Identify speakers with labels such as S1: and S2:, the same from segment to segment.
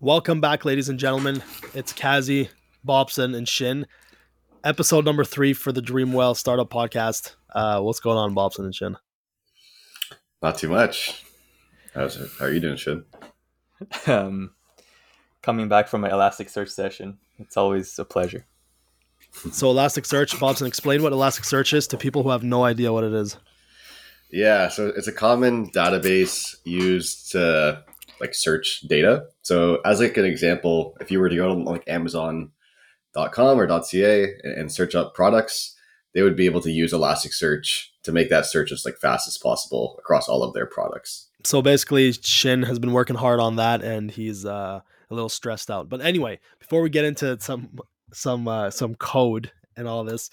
S1: Welcome back, ladies and gentlemen. It's Kazi, Bobson, and Shin. Episode number three for the Dreamwell Startup Podcast. Uh, what's going on, Bobson and Shin?
S2: Not too much. How's it? How are you doing, Shin?
S3: Um, coming back from my Elasticsearch session, it's always a pleasure.
S1: So, Elasticsearch, Bobson, explain what Elasticsearch is to people who have no idea what it is.
S2: Yeah, so it's a common database used to like search data. So as like an example, if you were to go to like Amazon.com or .ca and search up products, they would be able to use Elasticsearch to make that search as like fast as possible across all of their products.
S1: So basically, Shin has been working hard on that, and he's uh, a little stressed out. But anyway, before we get into some some uh, some code and all this,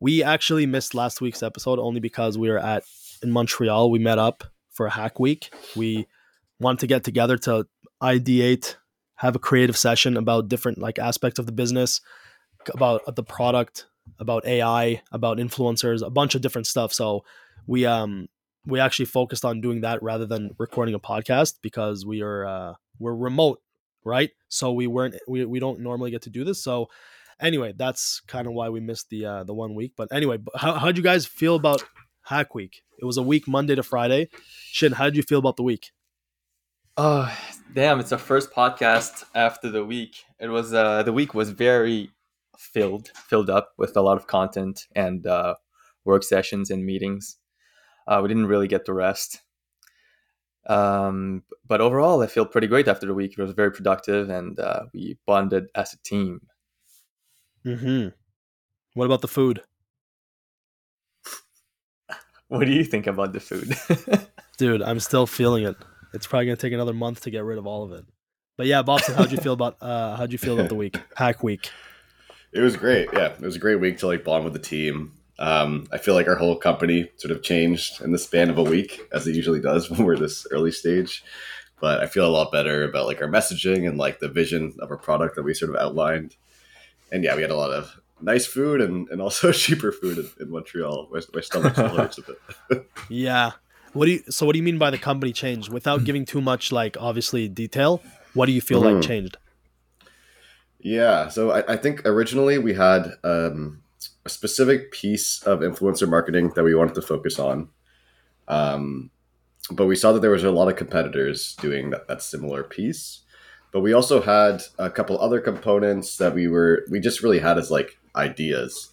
S1: we actually missed last week's episode only because we were at in Montreal. We met up for hack week. We wanted to get together to ideate, have a creative session about different like aspects of the business, about the product, about AI, about influencers, a bunch of different stuff. So we um we actually focused on doing that rather than recording a podcast because we are uh, we're remote, right? So we weren't we, we don't normally get to do this. So anyway, that's kind of why we missed the uh, the one week. But anyway, how how'd you guys feel about Hack Week? It was a week Monday to Friday. Shin, how did you feel about the week?
S3: Oh, damn! It's our first podcast after the week. It was uh, the week was very filled, filled up with a lot of content and uh, work sessions and meetings. Uh, we didn't really get to rest. Um, but overall, I feel pretty great after the week. It was very productive, and uh, we bonded as a team.
S1: Hmm. What about the food?
S3: What do you think about the food?
S1: Dude, I'm still feeling it. It's probably gonna take another month to get rid of all of it. But yeah, Bobson, how'd you feel about uh how'd you feel about the week? Hack week.
S2: It was great. Yeah, it was a great week to like bond with the team. Um, I feel like our whole company sort of changed in the span of a week, as it usually does when we're this early stage. But I feel a lot better about like our messaging and like the vision of our product that we sort of outlined. And yeah, we had a lot of nice food and, and also cheaper food in, in Montreal. My, my stomach a bit.
S1: yeah. What do you so what do you mean by the company changed? Without giving too much like obviously detail, what do you feel mm. like changed?
S2: Yeah, so I, I think originally we had um, a specific piece of influencer marketing that we wanted to focus on. Um, but we saw that there was a lot of competitors doing that, that similar piece. But we also had a couple other components that we were we just really had as like ideas.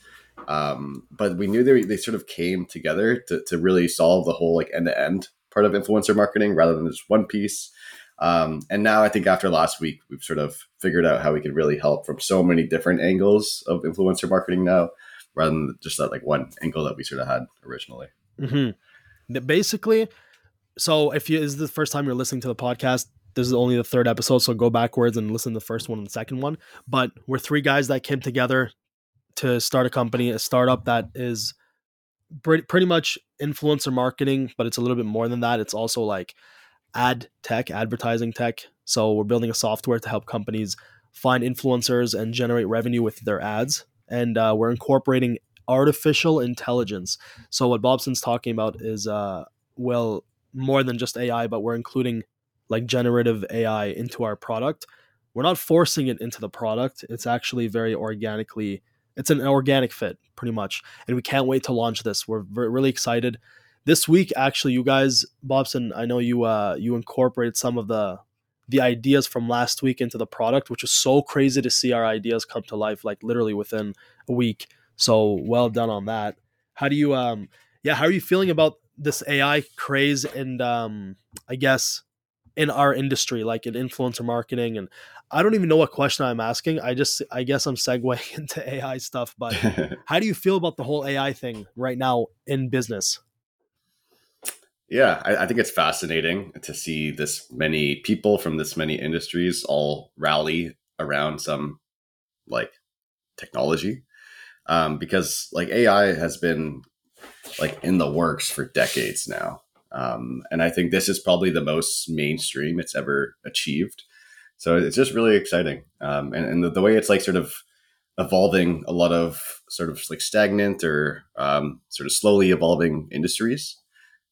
S2: Um, but we knew they, they sort of came together to, to really solve the whole like end to end part of influencer marketing rather than just one piece. Um, and now I think after last week, we've sort of figured out how we could really help from so many different angles of influencer marketing now, rather than just that like one angle that we sort of had originally.
S1: Mm-hmm. Basically, so if you is the first time you're listening to the podcast, this is only the third episode, so go backwards and listen to the first one and the second one. But we're three guys that came together to start a company, a startup that is pretty, much influencer marketing, but it's a little bit more than that. It's also like ad tech, advertising tech. So we're building a software to help companies find influencers and generate revenue with their ads. And uh, we're incorporating artificial intelligence. So what Bobson's talking about is, uh, well, more than just AI, but we're including like generative AI into our product. We're not forcing it into the product. It's actually very organically it's an organic fit pretty much and we can't wait to launch this. We're really excited. This week actually you guys bobson i know you uh you incorporated some of the the ideas from last week into the product which is so crazy to see our ideas come to life like literally within a week. So well done on that. How do you um yeah how are you feeling about this ai craze and um i guess in our industry, like in influencer marketing. And I don't even know what question I'm asking. I just, I guess I'm segueing into AI stuff. But how do you feel about the whole AI thing right now in business?
S2: Yeah, I, I, think it's fascinating to see this many people from this many industries all rally around some like technology. Um, because like AI has been like in the works for decades now. Um, and I think this is probably the most mainstream it's ever achieved. So it's just really exciting. Um, and, and the, the, way it's like sort of evolving a lot of sort of like stagnant or um, sort of slowly evolving industries.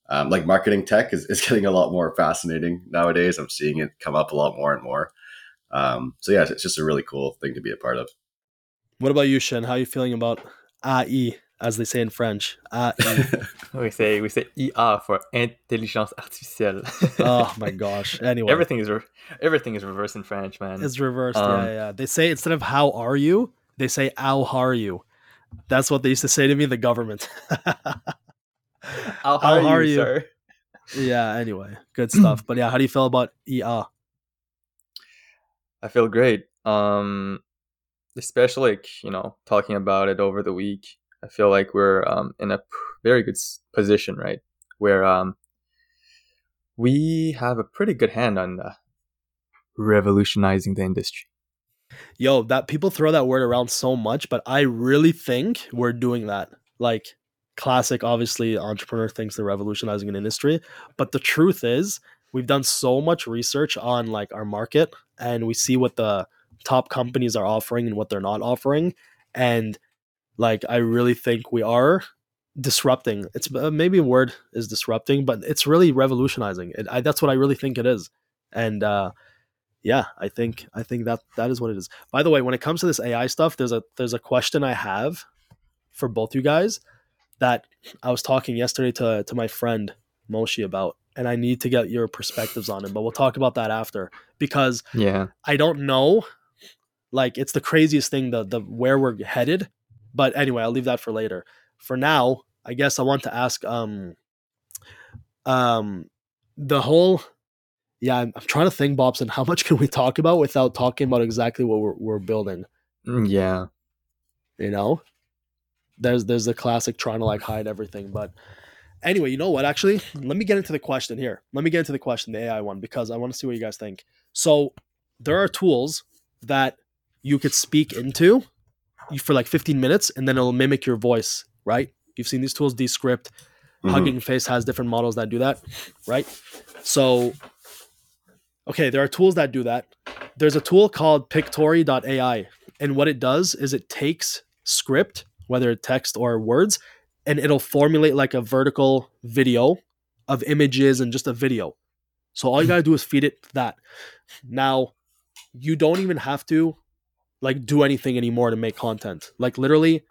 S2: Um, like marketing tech is, is getting a lot more fascinating nowadays. I'm seeing it come up a lot more and more. Um, so yeah, it's just a really cool thing to be a part of.
S1: What about you, Shen? How are you feeling about AI, as they say in French?
S3: We say we say ER for intelligence artificielle.
S1: oh my gosh. Anyway,
S3: everything is re- everything is reversed in French, man.
S1: It's reversed.
S3: Um,
S1: yeah, yeah. They say instead of "How are you," they say "How are you." That's what they used to say to me. The government.
S3: How,
S1: How
S3: are,
S1: are
S3: you,
S1: you?
S3: sir?
S1: yeah. Anyway, good stuff. But yeah, how do you feel about ER?
S3: I feel great. Um, especially like you know talking about it over the week. I feel like we're um, in a very good position, right? Where um, we have a pretty good hand on uh, revolutionizing the industry.
S1: Yo, that people throw that word around so much, but I really think we're doing that. Like classic, obviously, entrepreneur thinks they're revolutionizing an industry, but the truth is, we've done so much research on like our market, and we see what the top companies are offering and what they're not offering, and like I really think we are disrupting. It's uh, maybe a word is disrupting, but it's really revolutionizing. It, I, that's what I really think it is, and uh, yeah, I think I think that that is what it is. By the way, when it comes to this AI stuff, there's a there's a question I have for both you guys that I was talking yesterday to to my friend Moshi about, and I need to get your perspectives on it. But we'll talk about that after because
S3: Yeah.
S1: I don't know. Like it's the craziest thing the the where we're headed. But anyway, I'll leave that for later. For now, I guess I want to ask um um the whole yeah, I'm, I'm trying to think, Bobson, how much can we talk about without talking about exactly what we're, we're building?
S3: Mm, Yeah.
S1: You know, there's there's the classic trying to like hide everything, but anyway, you know what? Actually, let me get into the question here. Let me get into the question, the AI one, because I want to see what you guys think. So there are tools that you could speak into for like 15 minutes, and then it'll mimic your voice. Right? You've seen these tools, Descript,
S2: Mhm.
S1: Hugging Face has different models that do that, right? So, okay, there are tools that do that. There's a tool called Pictory.ai, and what it does is it takes script, whether it's text or words, and it'll formulate like a vertical video of images and just a video. So all you gotta do is feed it that. Now, you don't even have to like do anything anymore to make content. Like literally,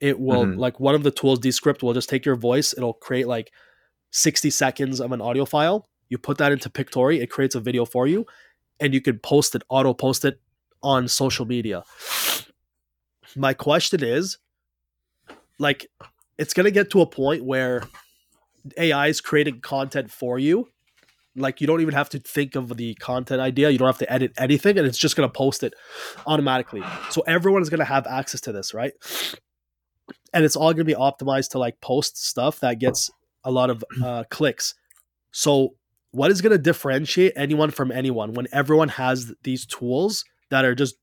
S1: it will
S3: Mhm.
S1: like one of the tools, Descript, will just take your voice. It'll create like 60 seconds of an audio file. You put that into Pictory, it creates a video for you, and you can post it, auto post it on social media. My question is like, it's gonna get to a point where AI is creating content for you. Like you don't even have to think of the content idea. You don't have to edit anything, and it's just gonna post it automatically. So everyone is gonna have access to this, right? And it's all gonna be optimized to like post stuff that gets a lot of uh, clicks. So what is gonna differentiate anyone from anyone when everyone has these tools that are just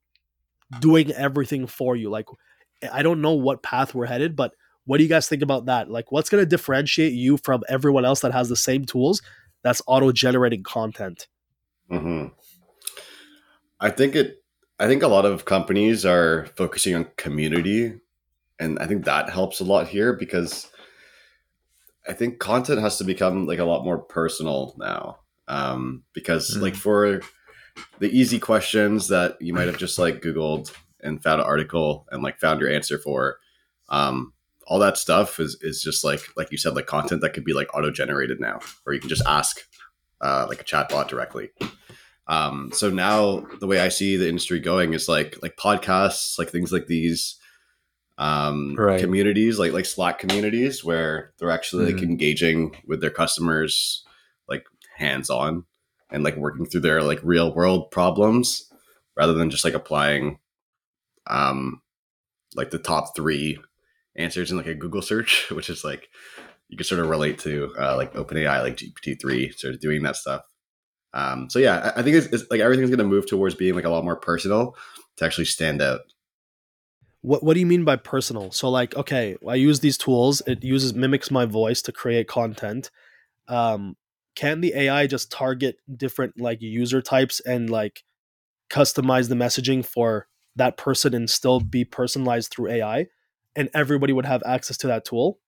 S1: doing everything for you? Like I don't know what path we're headed, but what do you guys think about that? Like, what's going to differentiate you from everyone else that has the same tools that's auto generating content?
S2: hmm I think it. I think a lot of companies are focusing on community, and I think that helps a lot here because I think content has to become like a lot more personal now. Um, because
S3: Mm.
S2: like for the easy questions that you might have just like Googled and found an article and like found your answer for, um, all that stuff is is just like like you said like content that could be like auto generated now, or you can just ask uh, like a chatbot directly. Um, so now the way I see the industry going is like like podcasts, like things like these, um,
S3: Right.
S2: communities, like like Slack communities, where they're actually like
S3: Mhm.
S2: engaging with their customers, like hands on, and like working through their like real world problems, rather than just like applying, um, like the top three answers in like a Google search, which is like you can sort of relate to uh, like OpenAI, like GPT three, sort of doing that stuff. Um, so yeah, I, I think it's, it's like everything's going to move towards being like a lot more personal to actually stand out.
S1: What What do you mean by personal? So, like, okay, I use these tools. It uses mimics my voice to create content. Um, can the AI just target different like user types and like customize the messaging for that person and still be personalized through AI, and everybody would have access to that tool?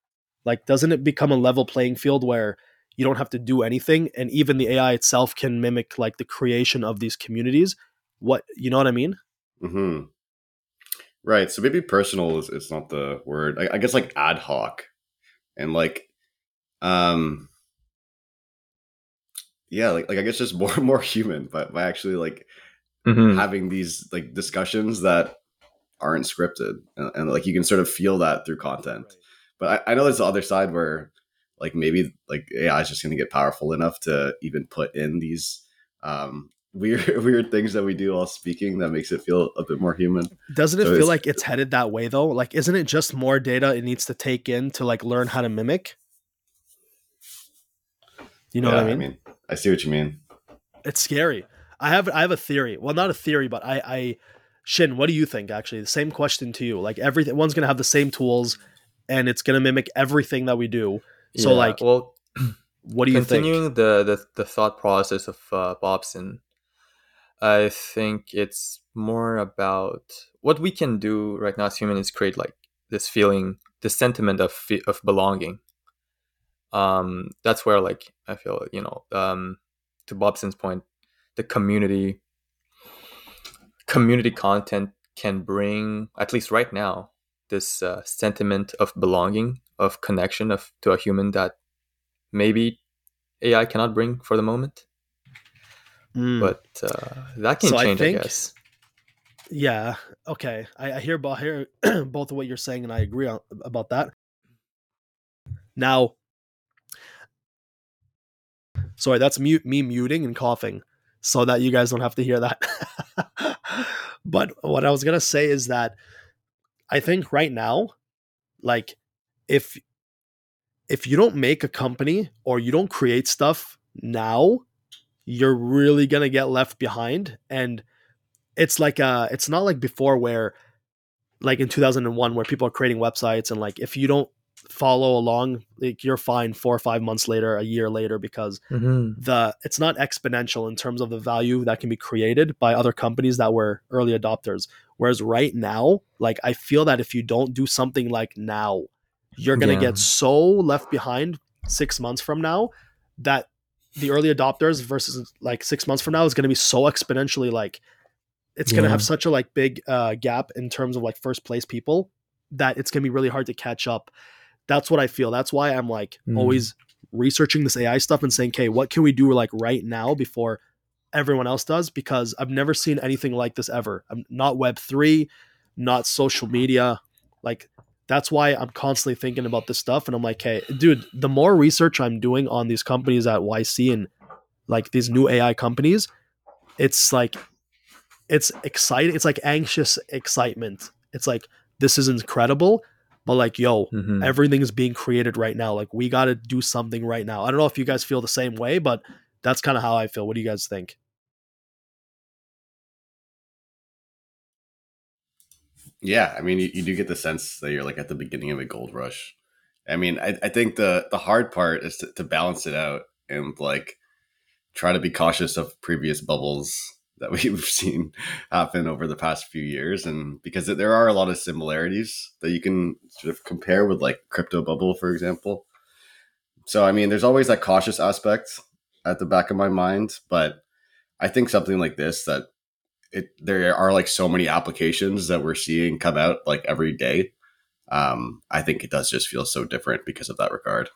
S1: Like, doesn't it become a level playing field where you don't have to do anything, and even the AI itself can mimic like the creation of these communities what you know what I mean?
S2: hmm Right. So maybe personal is, is not the word. I, I guess like ad hoc and like, um, yeah, like, like I guess just more more human, but by actually like
S3: Mhm.
S2: having these like discussions that aren't scripted, and, and like you can sort of feel that through content. But I, I know there's the other side where like maybe like AI is just going to get powerful enough to even put in these um, weird weird things that we do while speaking that makes it feel a bit more human.
S1: Doesn't it
S2: So
S1: feel
S2: it's-
S1: like it's headed that way though? Like, isn't it just more data it needs to take in to like learn how to mimic? You know
S2: Yeah,
S1: what I mean?
S2: I see what you mean.
S1: It's scary. I have I have a theory. Well, not a theory, but I I Shin, what do you think actually? The same question to you. Like everything one's gonna have the same tools and it's gonna mimic everything that we do. So
S3: Yeah,
S1: like
S3: well,
S1: what do you think?
S3: continuing the, the the thought process of uh, Bobson, I think it's more about what we can do right now as humans is create like this feeling, this sentiment of of belonging. Um, that's where like I feel you know, um, to Bobson's point, the community community content can bring at least right now this uh, sentiment of belonging, of connection of to a human that maybe AI cannot bring for the moment,
S1: Mm.
S3: but uh, that can
S1: So
S3: change, I,
S1: think-
S3: guess.
S1: Yeah. Okay. I, I hear about hear both of what you're saying, and I agree on, about that. Now, sorry, that's mute me muting and coughing, so that you guys don't have to hear that. but what I was gonna say is that I think right now, like, if if you don't make a company or you don't create stuff now, you're really gonna get left behind. And it's like uh it's not like before where like in 2001 where people are creating websites and like if you don't follow along like you're fine four or five months later a year later because
S3: Mm-hmm.
S1: the it's not exponential in terms of the value that can be created by other companies that were early adopters whereas right now like i feel that if you don't do something like now you're going to
S3: Yeah.
S1: get so left behind 6 months from now that the early adopters versus like 6 months from now is going to be so exponentially like it's going to
S3: Yeah.
S1: have such a like big uh gap in terms of like first place people that it's going to be really hard to catch up that's what i feel that's why i'm like
S3: Mm.
S1: always researching this AI stuff and saying, okay, what can we do like right now before everyone else does? Because I've never seen anything like this ever. I'm not Web three, not social media. Like that's why I'm constantly thinking about this stuff. And I'm like, hey, dude, the more research I'm doing on these companies at YC and like these new AI companies, it's like it's exciting. It's like anxious excitement. It's like this is incredible, but like, yo,
S3: Mm-hmm.
S1: everything is being created right now. Like we got to do something right now. I don't know if you guys feel the same way, but that's kind of how I feel. What do you guys think?
S2: Yeah, I mean, you, you do get the sense that you're like at the beginning of a gold rush. I mean, I, I think the the hard part is to, to balance it out and like try to be cautious of previous bubbles that we've seen happen over the past few years, and because there are a lot of similarities that you can sort of compare with like crypto bubble, for example. So, I mean, there's always that cautious aspect at the back of my mind, but I think something like this that it there are like so many applications that we're seeing come out like every day. Um, I think it does just feel so different because of that regard.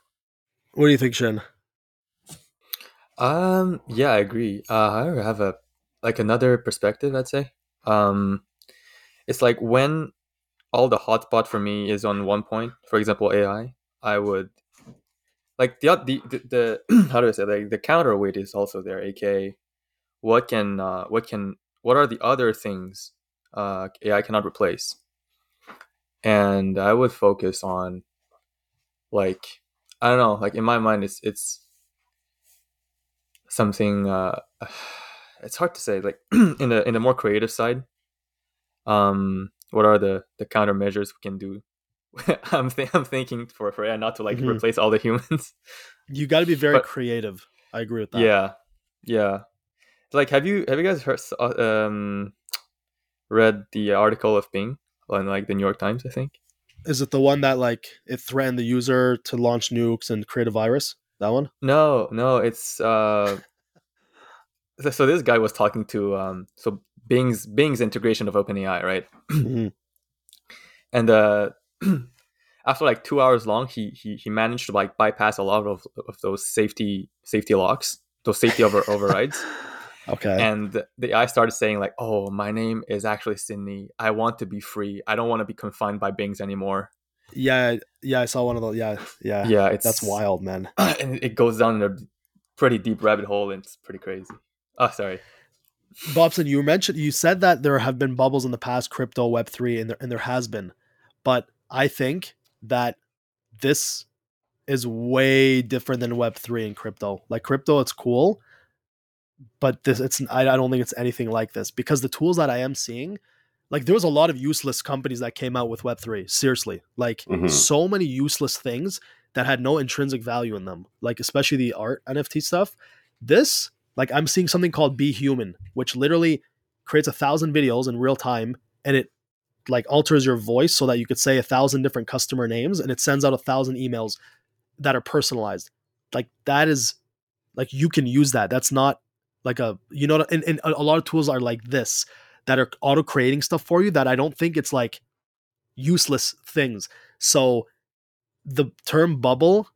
S1: What do you think, Shin?
S3: Um, yeah, I agree. Uh, I have a like another perspective. I'd say. Um, it's like when all the hotspot for me is on one point. For example, AI. I would like the the the, the how do I say like the counterweight is also there. aka what can uh, what can what are the other things uh, AI cannot replace? And I would focus on like I don't know, like in my mind, it's it's something. Uh, it's hard to say. Like in the in the more creative side, um, what are the the countermeasures we can do? I'm th- I'm thinking for for AI not to like
S1: Mhm.
S3: replace all the humans.
S1: You got to be very
S3: But-
S1: creative. I agree with that.
S3: Yeah, yeah. Like, have you have you guys heard um read the article of Bing on like the New York Times? I think.
S1: Is it the one that like it threatened the user to launch nukes and create a virus? That one?
S3: No, no, it's uh. So- So this guy was talking to um. So Bing's Bing's integration of OpenAI, right?
S1: Mhm.
S3: and uh, after like two hours long, he he he managed to like bypass a lot of, of those safety safety locks, those safety over overrides.
S1: Okay.
S3: And the AI started saying like, "Oh, my name is actually Sydney. I want to be free. I don't want to be confined by Bings anymore."
S1: yeah, yeah, I saw one of those. Yeah, yeah,
S3: Yeah, it's
S1: That's wild, man.
S3: and it goes down in a pretty deep rabbit hole, and it's pretty crazy. Oh, sorry.
S1: Bobson, you mentioned you said that there have been bubbles in the past, crypto, Web three, and there and there has been, but I think that this is way different than Web three and crypto. Like crypto, it's cool, but this it's I, I don't think it's anything like this because the tools that I am seeing, like there was a lot of useless companies that came out with Web three. Seriously, like
S2: Mhm.
S1: so many useless things that had no intrinsic value in them. Like especially the art NFT stuff. This like I'm seeing something called Be Human, which literally creates a thousand videos in real time and it like alters your voice so that you could say a thousand different customer names and it sends out a thousand emails that are personalized. Like that is like you can use that. That's not like a you know and, and a lot of tools are like this that are auto creating stuff for you that I don't think it's like useless things. So the term bubble,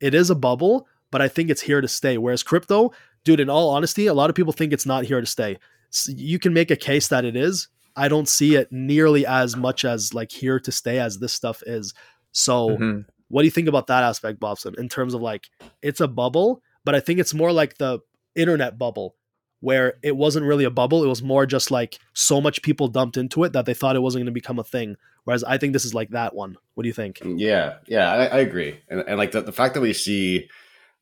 S1: it is a bubble, but I think it's here to stay. Whereas crypto, dude, in all honesty, a lot of people think it's not here to stay. S you can make a case that it is. I don't see it nearly as much as like here to stay as this stuff is. So,
S3: Mhm.
S1: what do you think about that aspect, Bobson, in terms of like it's a bubble, but I think it's more like the internet bubble where it wasn't really a bubble. It was more just like so much people dumped into it that they thought it wasn't going to become a thing. Whereas I think this is like that one. What do you think?
S2: Yeah, yeah, I, I agree, and, and like the, the fact that we see,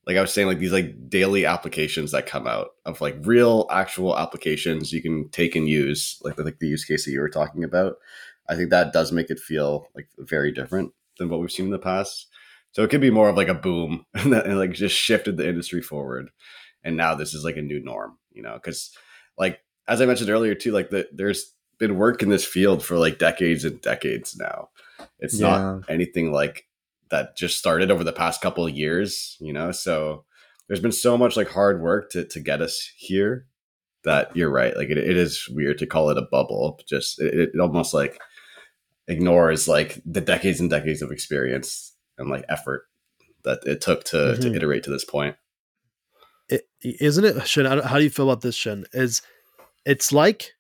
S2: like I was saying, like these like daily applications that come out of like real actual applications you can take and use, like like the use case that you were talking about. I think that does make it feel like very different than what we've seen in the past. So it could be more of like a boom and, that, and like just shifted the industry forward, and now this is like a new norm, you know? Because like as I mentioned earlier too, like the, there's been work in this field for like decades and decades now. It's
S3: Yeah.
S2: not anything like that just started over the past couple of years, you know? So there's been so much like hard work to, to get us here that you're right. Like it, it is weird to call it a bubble. Just it, it almost like ignores like the decades and decades of experience and like effort that it took to, to
S1: Mhm.
S2: iterate to this point.
S1: it, isn't it Shin, how do you feel about this Shin? is it's like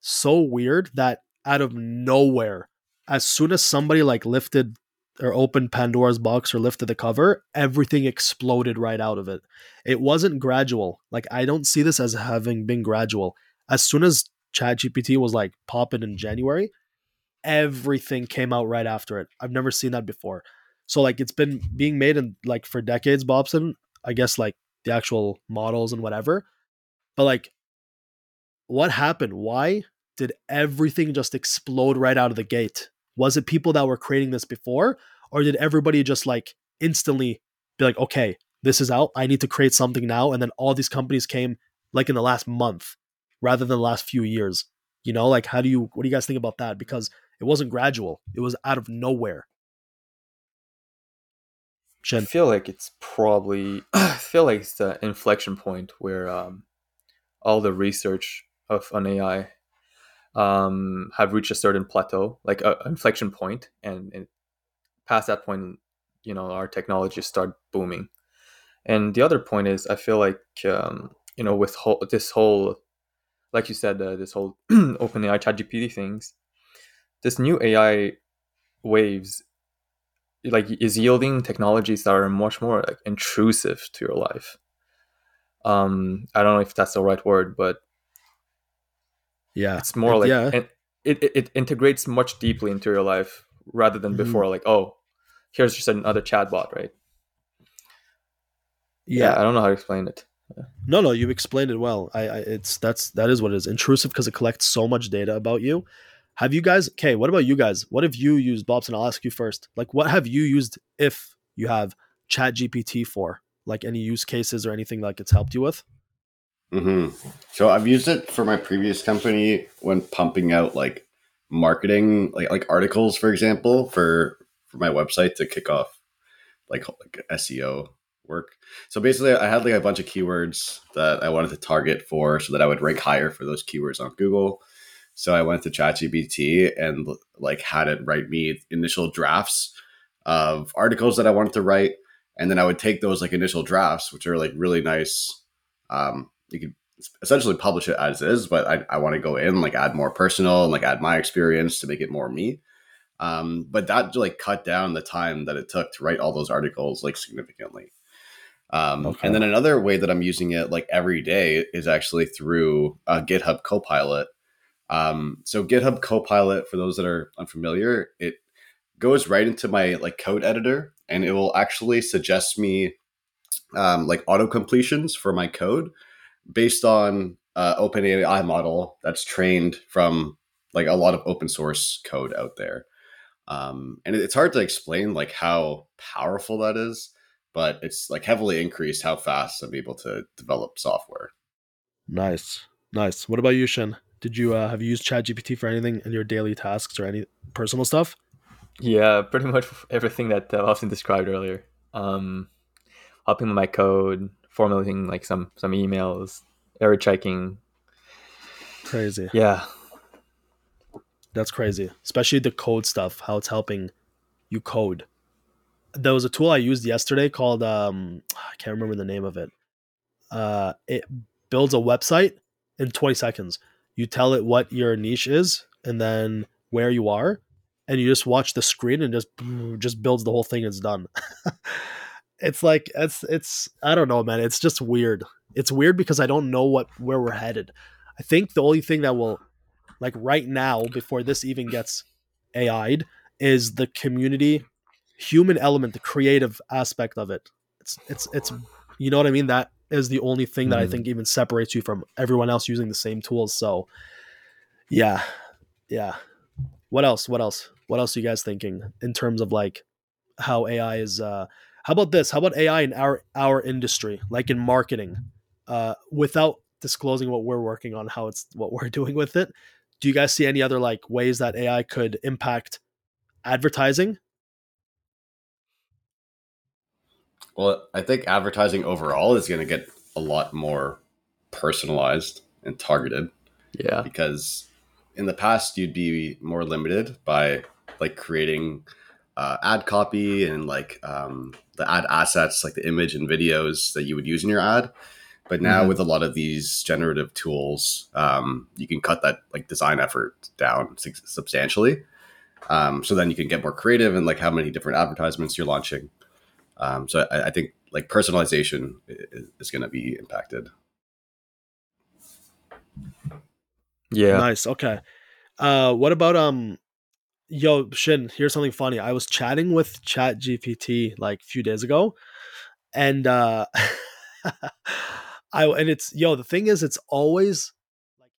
S1: so weird that out of nowhere as soon as somebody like lifted or opened pandora's box or lifted the cover everything exploded right out of it it wasn't gradual like i don't see this as having been gradual as soon as ChatGPT was like popping in january everything came out right after it i've never seen that before so like it's been being made in like for decades bobson i guess like the actual models and whatever. But like, what happened? Why did everything just explode right out of the gate? Was it people that were creating this before, or did everybody just like instantly be like, okay, this is out. I need to create something now. And then all these companies came like in the last month rather than the last few years. You know, like how do you what do you guys think about that? Because it wasn't gradual. It was out of nowhere.
S3: I feel like it's probably I feel like it's the inflection point where um, all the research of an AI um, have reached a certain plateau, like a a inflection point, and, and past that point, you know, our technologies start booming. And the other point is, I feel like um, you know, with whole, this whole, like you said, uh, this whole OpenAI ChatGPT things, this new AI waves like is yielding technologies that are much more like intrusive to your life. Um, I don't know if that's the right word, but
S1: Yeah.
S3: it's more like
S1: yeah.
S3: it, it, it integrates much deeply into your life rather than
S1: Mhm.
S3: before. Like, oh, here's just another chatbot, right?
S1: Yeah.
S3: I don't know how to explain it.
S1: No, no, you explained it well. I, I it's that's that is what it is. Intrusive because it collects so much data about you. Have you guys? Okay, what about you guys? What have you used, Bobson? I'll ask you first. Like, what have you used if you have Chat GPT for? Like any use cases or anything like it's helped you with?
S2: Hmm So I've used it for my previous company when pumping out like marketing, like like articles, for example, for for my website to kick off like like SEO work. So basically, I had like a bunch of keywords that I wanted to target for, so that I would rank higher for those keywords on Google. So I went to ChatGPT and like had it write me initial drafts of articles that I wanted to write, and then I would take those like initial drafts, which are like really nice. Um, you could essentially publish it as is, but I, I want to go in like add more personal and like add my experience to make it more me. Um, but that like cut down the time that it took to write all those articles like significantly. Um,
S1: Okay.
S2: And then another way that I'm using it like every day is actually through uh, GitHub Copilot. Um, so GitHub Copilot, for those that are unfamiliar, it goes right into my like code editor, and it will actually suggest me um, like auto completions for my code based on uh, OpenAI model that's trained from like a lot of open source code out there. Um, and it's hard to explain like how powerful that is, but it's like heavily increased how fast I'm able to develop software.
S1: Nice, nice. What about you, Shin? Did you uh, have you used ChatGPT for anything in your daily tasks or any personal stuff?
S3: Yeah, pretty much everything that uh, Austin described earlier. Um, helping with my code, formulating like some some emails, error checking.
S1: Crazy.
S3: Yeah,
S1: That's crazy. Especially the code stuff, how it's helping you code. There was a tool I used yesterday called um I can't remember the name of it. Uh it builds a website in 20 seconds. You tell it what your niche is and then where you are and you just watch the screen and just just builds the whole thing and it's done. it's like it's it's I don't know, man. It's just weird. It's weird because I don't know what where we're headed. I think the only thing that will like right now before this even gets AI'd is the community human element, the creative aspect of it. It's it's it's you know what I mean? That is the only thing that I
S3: Mhm.
S1: think even separates you from everyone else using the same tools. So yeah. Yeah. What else? What else? What else are you guys thinking in terms of like how AI is uh how about this? How about AI in our our industry, like in marketing? Uh without disclosing what we're working on, how it's what we're doing with it. Do you guys see any other like ways that AI could impact advertising?
S2: Well, I think advertising overall is going to get a lot more personalized and targeted
S3: yeah,
S2: because in the past you'd be more limited by like creating uh, ad copy and like um, the ad assets like the image and videos that you would use in your ad but now
S3: Mhm.
S2: with a lot of these generative tools um, you can cut that like design effort down substantially um, so then you can get more creative and like how many different advertisements you're launching um, so I, I think like personalization is, is going to be impacted
S3: yeah.
S1: Nice. Okay. Uh what about um yo Shin, here's something funny. I was chatting with Chat GPT like a few days ago and uh I and it's yo, the thing is it's always like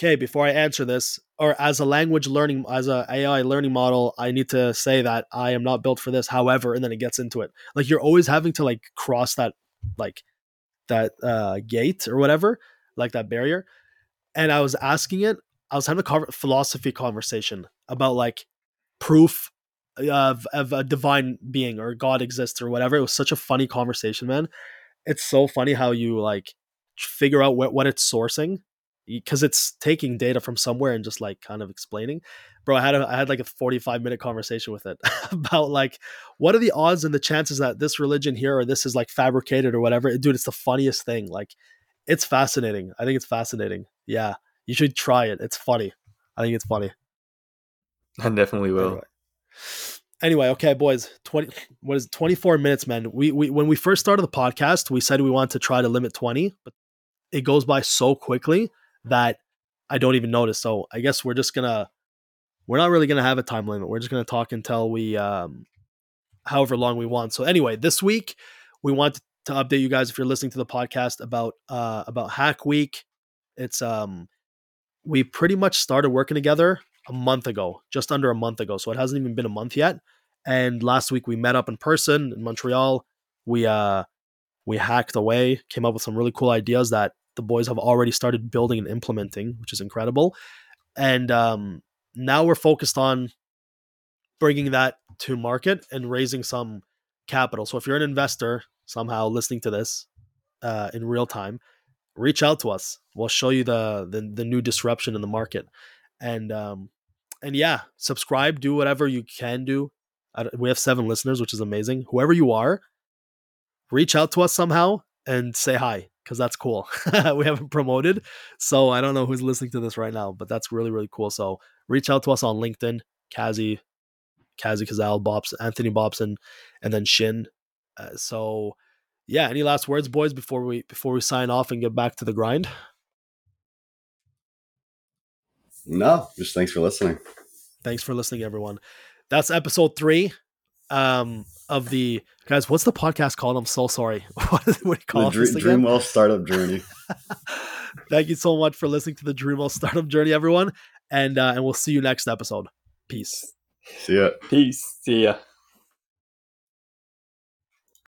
S1: okay, before I answer this or as a language learning as a AI learning model, I need to say that I am not built for this. However, and then it gets into it. Like you're always having to like cross that like that uh gate or whatever, like that barrier and I was asking it. I was having a philosophy conversation about like proof of of a divine being or God exists or whatever. It was such a funny conversation, man. It's so funny how you like figure out what what it's sourcing because it's taking data from somewhere and just like kind of explaining. Bro, I had a, I had like a 45 minute conversation with it about like what are the odds and the chances that this religion here or this is like fabricated or whatever. Dude, it's the funniest thing. Like it's fascinating. I think it's fascinating. Yeah, you should try it. It's funny. I think it's funny.
S3: I definitely will.
S1: Anyway. Anyway, okay, boys. Twenty. What is it, twenty four minutes, man? We we when we first started the podcast, we said we wanted to try to limit twenty, but it goes by so quickly that I don't even notice. So I guess we're just gonna we're not really gonna have a time limit. We're just gonna talk until we um however long we want. So anyway, this week we want to update you guys if you're listening to the podcast about uh about Hack Week. It's um we pretty much started working together a month ago, just under a month ago. So it hasn't even been a month yet. And last week we met up in person in Montreal. We uh we hacked away, came up with some really cool ideas that the boys have already started building and implementing, which is incredible. And um now we're focused on bringing that to market and raising some capital. So if you're an investor, somehow listening to this uh, in real time, reach out to us. We'll show you the the, the new disruption in the market, and um, and yeah, subscribe, do whatever you can do. We have seven listeners, which is amazing. Whoever you are, reach out to us somehow and say hi because that's cool. we haven't promoted, so I don't know who's listening to this right now, but that's really really cool. So reach out to us on LinkedIn, Kazi, Kazi Kazal, Bobs, Anthony Bobson, and then Shin. Uh, so yeah, any last words, boys, before we before we sign off and get back to the grind?
S2: No, just thanks for listening.
S1: Thanks for listening, everyone. That's episode three um, of the guys. What's the podcast called? I'm so sorry. what, is, what do you call
S2: the Dream, Dreamwell Startup Journey.
S1: Thank you so much for listening to the Dreamwell Startup Journey, everyone, and uh, and we'll see you next episode. Peace.
S2: See ya.
S3: Peace. See ya.